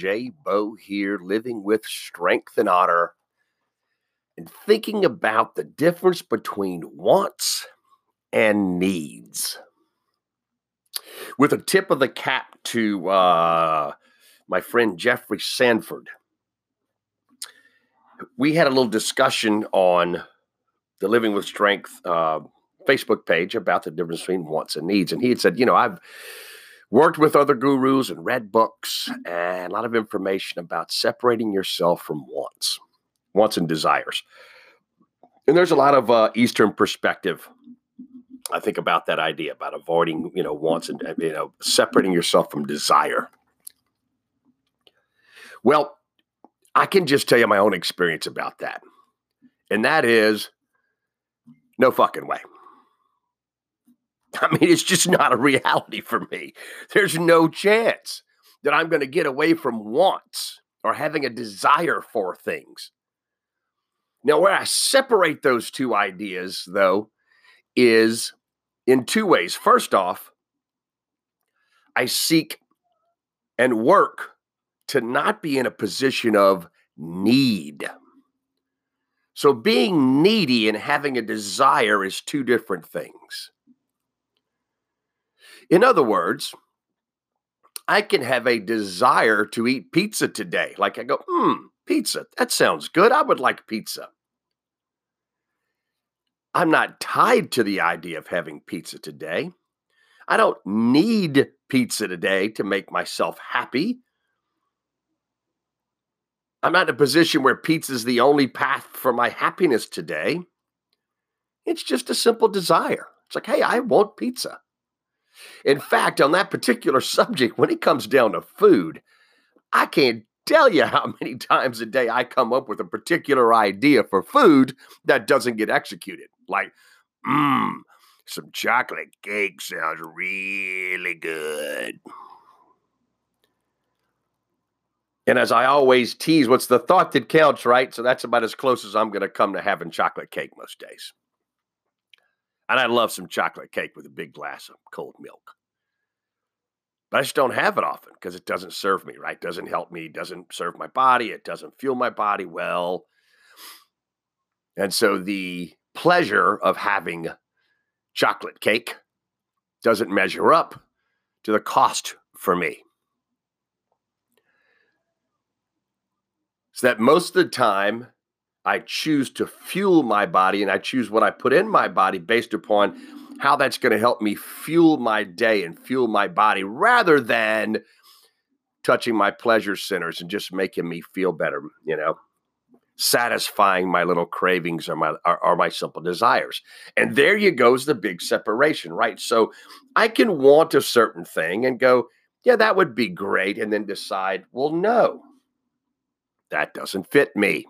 Jay Bo here, living with strength and honor and thinking about the difference between wants and needs. With a tip of the cap to uh, my friend Jeffrey Sanford, we had a little discussion on the Living with Strength uh, Facebook page about the difference between wants and needs. And he had said, you know, I've worked with other gurus and read books and a lot of information about separating yourself from wants, wants and desires. And there's a lot of uh, Eastern perspective, I think, about that idea about avoiding, you know, wants and you know separating yourself from desire. Well, I can just tell you my own experience about that, and that is no fucking way. I mean, it's just not a reality for me. There's no chance that I'm going to get away from wants or having a desire for things. Now, where I separate those two ideas, though, is in two ways. First off, I seek and work to not be in a position of need. So, being needy and having a desire is two different things. In other words, I can have a desire to eat pizza today. Like I go, hmm, pizza, that sounds good. I would like pizza. I'm not tied to the idea of having pizza today. I don't need pizza today to make myself happy. I'm not in a position where pizza is the only path for my happiness today. It's just a simple desire. It's like, hey, I want pizza. In fact, on that particular subject, when it comes down to food, I can't tell you how many times a day I come up with a particular idea for food that doesn't get executed. Like, mmm, some chocolate cake sounds really good. And as I always tease, what's the thought that counts, right? So that's about as close as I'm going to come to having chocolate cake most days. And I love some chocolate cake with a big glass of cold milk. But I just don't have it often because it doesn't serve me, right? Doesn't help me, doesn't serve my body, it doesn't fuel my body well. And so the pleasure of having chocolate cake doesn't measure up to the cost for me. So that most of the time I choose to fuel my body and I choose what I put in my body based upon how that's going to help me fuel my day and fuel my body rather than touching my pleasure centers and just making me feel better, you know, satisfying my little cravings or my or, or my simple desires. And there you goes the big separation, right? So I can want a certain thing and go, yeah, that would be great and then decide, well, no. That doesn't fit me.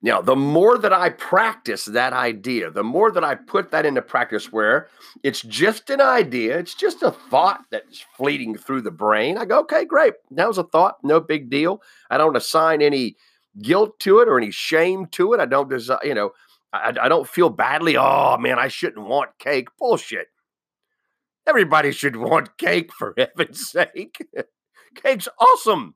Now, the more that I practice that idea, the more that I put that into practice where it's just an idea, it's just a thought that's fleeting through the brain. I go, okay, great. That was a thought, no big deal. I don't assign any guilt to it or any shame to it. I don't desire, you know, I, I don't feel badly. Oh man, I shouldn't want cake. Bullshit. Everybody should want cake for heaven's sake. Cake's awesome.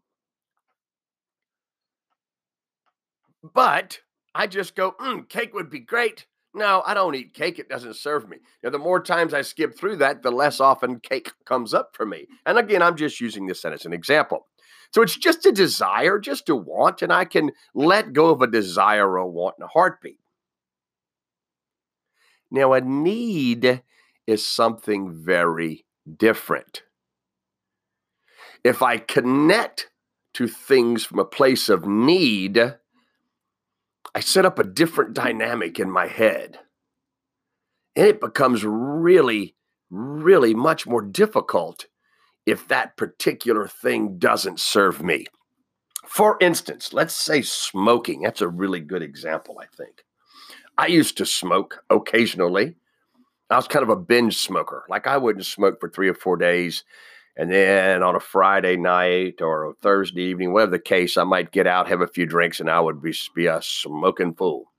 But I just go, mm, cake would be great. No, I don't eat cake. It doesn't serve me. Now, the more times I skip through that, the less often cake comes up for me. And again, I'm just using this as an example. So it's just a desire, just a want, and I can let go of a desire or a want in a heartbeat. Now, a need is something very different. If I connect to things from a place of need, I set up a different dynamic in my head. And it becomes really, really much more difficult if that particular thing doesn't serve me. For instance, let's say smoking. That's a really good example, I think. I used to smoke occasionally. I was kind of a binge smoker. Like I wouldn't smoke for three or four days and then on a Friday night or a Thursday evening, whatever the case, I might get out, have a few drinks, and I would be, be a smoking fool.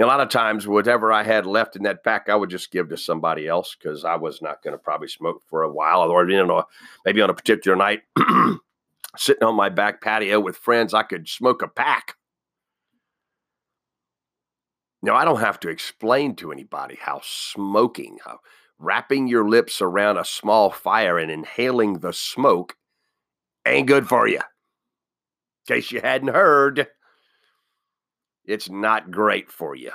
a lot of times, whatever I had left in that pack, I would just give to somebody else because I was not going to probably smoke for a while, or you know, maybe on a particular night, sitting on my back patio with friends, I could smoke a pack. Now, I don't have to explain to anybody how smoking, how wrapping your lips around a small fire and inhaling the smoke ain't good for you. In case you hadn't heard, it's not great for you.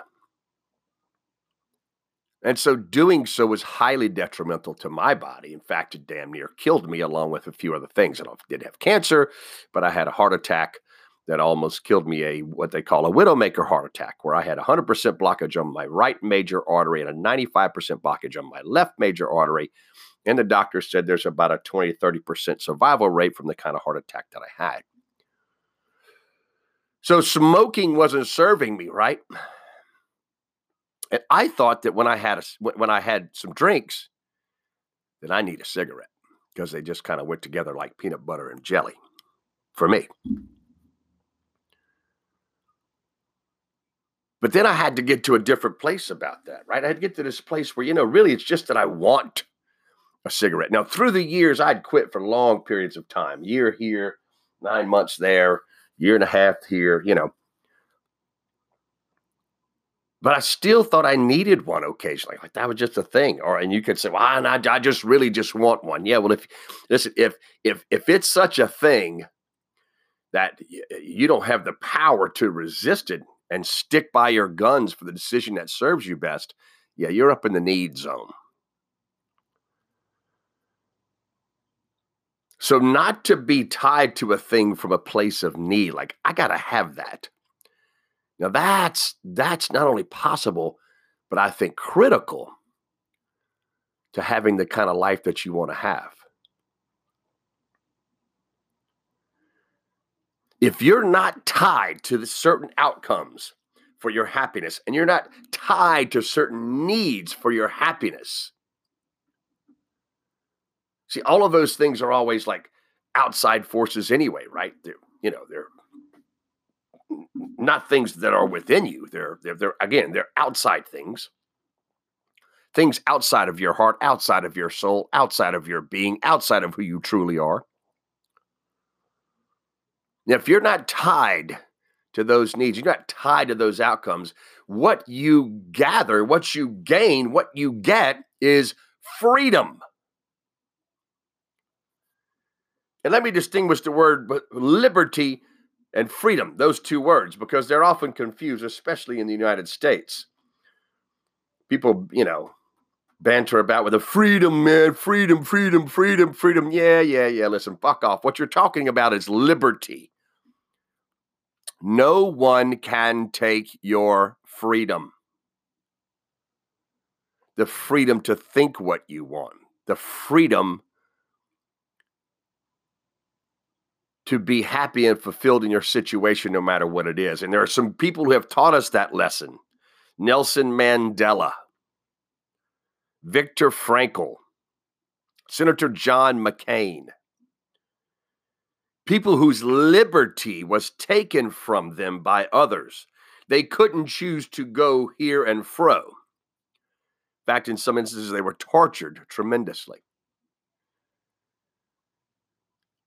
And so doing so was highly detrimental to my body. In fact, it damn near killed me, along with a few other things. And I did have cancer, but I had a heart attack that almost killed me a what they call a widowmaker heart attack, where I had 100% blockage on my right major artery and a 95% blockage on my left major artery. And the doctor said there's about a 20 30% survival rate from the kind of heart attack that I had. So smoking wasn't serving me, right? And I thought that when I had a, when I had some drinks, that I need a cigarette because they just kind of went together like peanut butter and jelly for me. But then I had to get to a different place about that, right? I had to get to this place where, you know, really it's just that I want a cigarette. Now, through the years, I'd quit for long periods of time year here, nine months there, year and a half here, you know. But I still thought I needed one occasionally. Like that was just a thing. Or and you could say, well, I, I just really just want one. Yeah, well, if listen, if if if it's such a thing that you don't have the power to resist it and stick by your guns for the decision that serves you best, yeah, you're up in the need zone. So, not to be tied to a thing from a place of need, like I got to have that. Now, that's that's not only possible, but I think critical to having the kind of life that you want to have. If you're not tied to the certain outcomes for your happiness, and you're not tied to certain needs for your happiness, See, all of those things are always like outside forces anyway, right? They're, you know, they're not things that are within you. They're, they're, they're again, they're outside things. Things outside of your heart, outside of your soul, outside of your being, outside of who you truly are. Now, if you're not tied to those needs, you're not tied to those outcomes, what you gather, what you gain, what you get is freedom. And let me distinguish the word liberty and freedom, those two words, because they're often confused, especially in the United States. People, you know, banter about with a freedom, man, freedom, freedom, freedom, freedom. Yeah, yeah, yeah. Listen, fuck off. What you're talking about is liberty. No one can take your freedom. The freedom to think what you want, the freedom to be happy and fulfilled in your situation, no matter what it is. And there are some people who have taught us that lesson Nelson Mandela, Viktor Frankl, Senator John McCain. People whose liberty was taken from them by others. They couldn't choose to go here and fro. In fact, in some instances, they were tortured tremendously.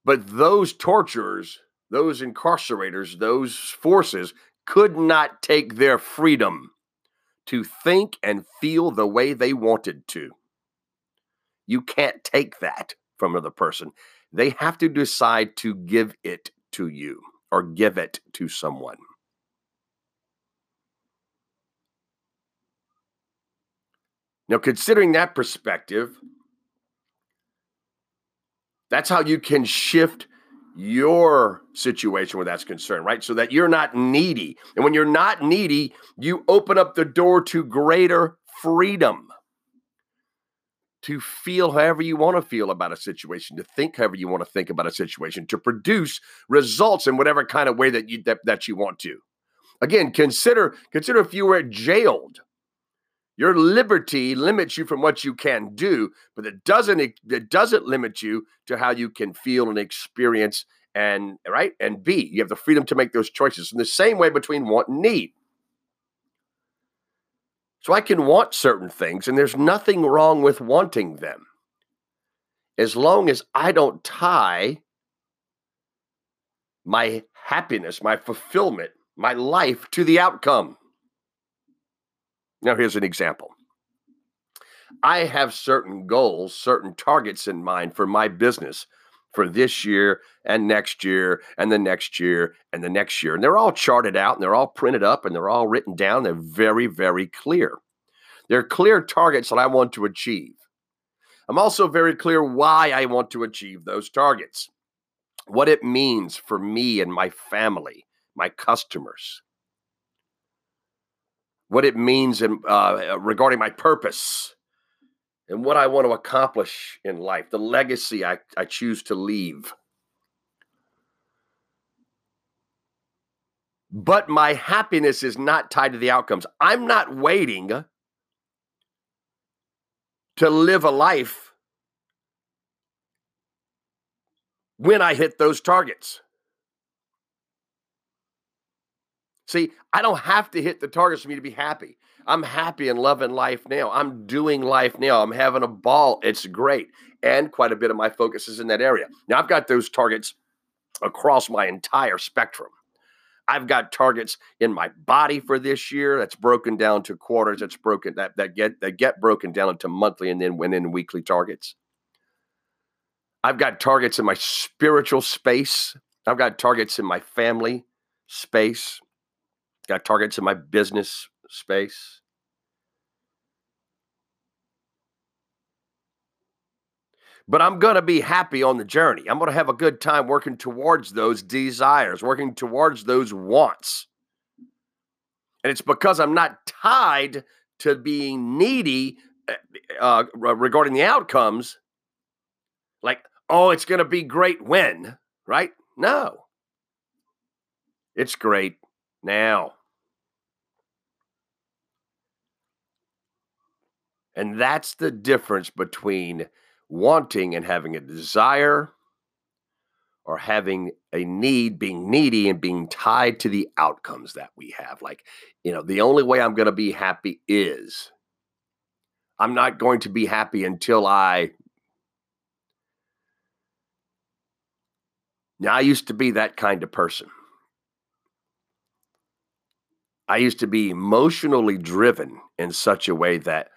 But those torturers, those incarcerators, those forces could not take their freedom to think and feel the way they wanted to. You can't take that from another person. They have to decide to give it to you or give it to someone. Now, considering that perspective, that's how you can shift your situation where that's concerned, right? So that you're not needy. And when you're not needy, you open up the door to greater freedom to feel however you want to feel about a situation, to think however you want to think about a situation, to produce results in whatever kind of way that you that, that you want to. Again, consider consider if you were jailed your liberty limits you from what you can do, but it doesn't it doesn't limit you to how you can feel and experience and right and be. You have the freedom to make those choices in the same way between want and need. So I can want certain things, and there's nothing wrong with wanting them as long as I don't tie my happiness, my fulfillment, my life to the outcome. Now, here's an example I have certain goals, certain targets in mind for my business for this year and next year and the next year and the next year. And they're all charted out and they're all printed up and they're all written down. They're very, very clear. They're clear targets that I want to achieve. I'm also very clear why I want to achieve those targets, what it means for me and my family, my customers, what it means in, uh, regarding my purpose and what I want to accomplish in life, the legacy I, I choose to leave. But my happiness is not tied to the outcomes. I'm not waiting to live a life when I hit those targets. See, I don't have to hit the targets for me to be happy. I'm happy and loving life now. I'm doing life now. I'm having a ball. It's great. And quite a bit of my focus is in that area. Now, I've got those targets across my entire spectrum. I've got targets in my body for this year that's broken down to quarters. That's broken that that get that get broken down into monthly and then went in weekly targets. I've got targets in my spiritual space. I've got targets in my family space. Got targets in my business space. But I'm going to be happy on the journey. I'm going to have a good time working towards those desires, working towards those wants. And it's because I'm not tied to being needy eh, uh, regarding the outcomes. Like, oh, it's going to be great when, right? No. It's great now. And that's the difference between wanting and having a desire or having a need, being needy and being tied to the outcomes that we have. Like, you know, the only way I'm going to be happy is I'm not going to be happy until I. Now, I used to be that kind of person. I used to be emotionally driven in such a way that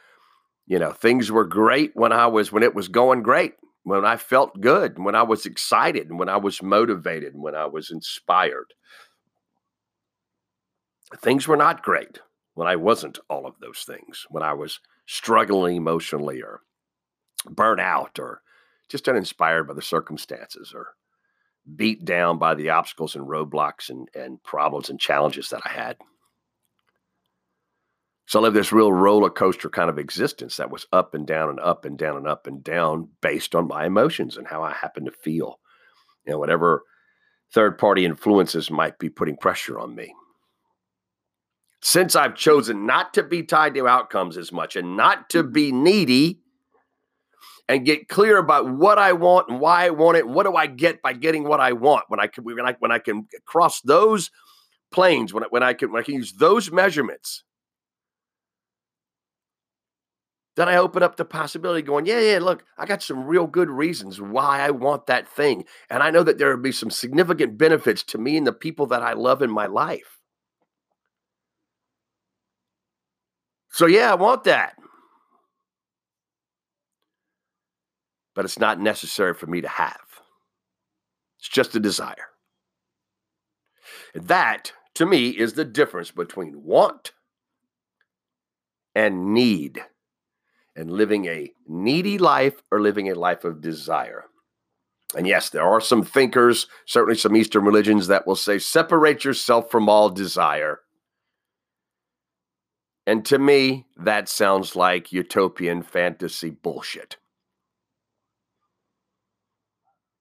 you know, things were great when I was when it was going great, when I felt good, when I was excited, when I was motivated, when I was inspired. Things were not great when I wasn't all of those things, when I was struggling emotionally or burnt out or just uninspired by the circumstances or beat down by the obstacles and roadblocks and, and problems and challenges that I had. So I lived this real roller coaster kind of existence that was up and down and up and down and up and down based on my emotions and how I happened to feel. You know, whatever third party influences might be putting pressure on me. Since I've chosen not to be tied to outcomes as much and not to be needy and get clear about what I want and why I want it, what do I get by getting what I want when I can when I, when I can cross those planes when I, when I can when I can use those measurements then I open up the possibility going, yeah, yeah, look, I got some real good reasons why I want that thing. And I know that there will be some significant benefits to me and the people that I love in my life. So, yeah, I want that. But it's not necessary for me to have, it's just a desire. That, to me, is the difference between want and need and living a needy life or living a life of desire. And yes, there are some thinkers, certainly some Eastern religions, that will say, separate yourself from all desire. And to me, that sounds like utopian fantasy bullshit.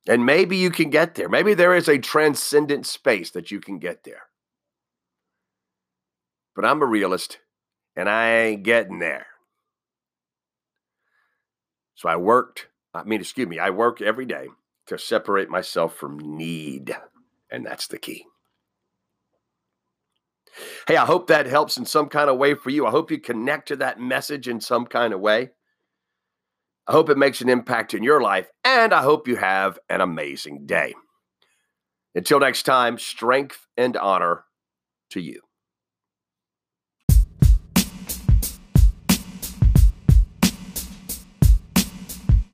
And maybe you can get there. Maybe there is a transcendent space that you can get there. But I'm a realist and I ain't getting there. So I worked, I mean, excuse me, I work every day to separate myself from need. And that's the key. Hey, I hope that helps in some kind of way for you. I hope you connect to that message in some kind of way. I hope it makes an impact in your life, and I hope you have an amazing day. Until next time, strength and honor to you.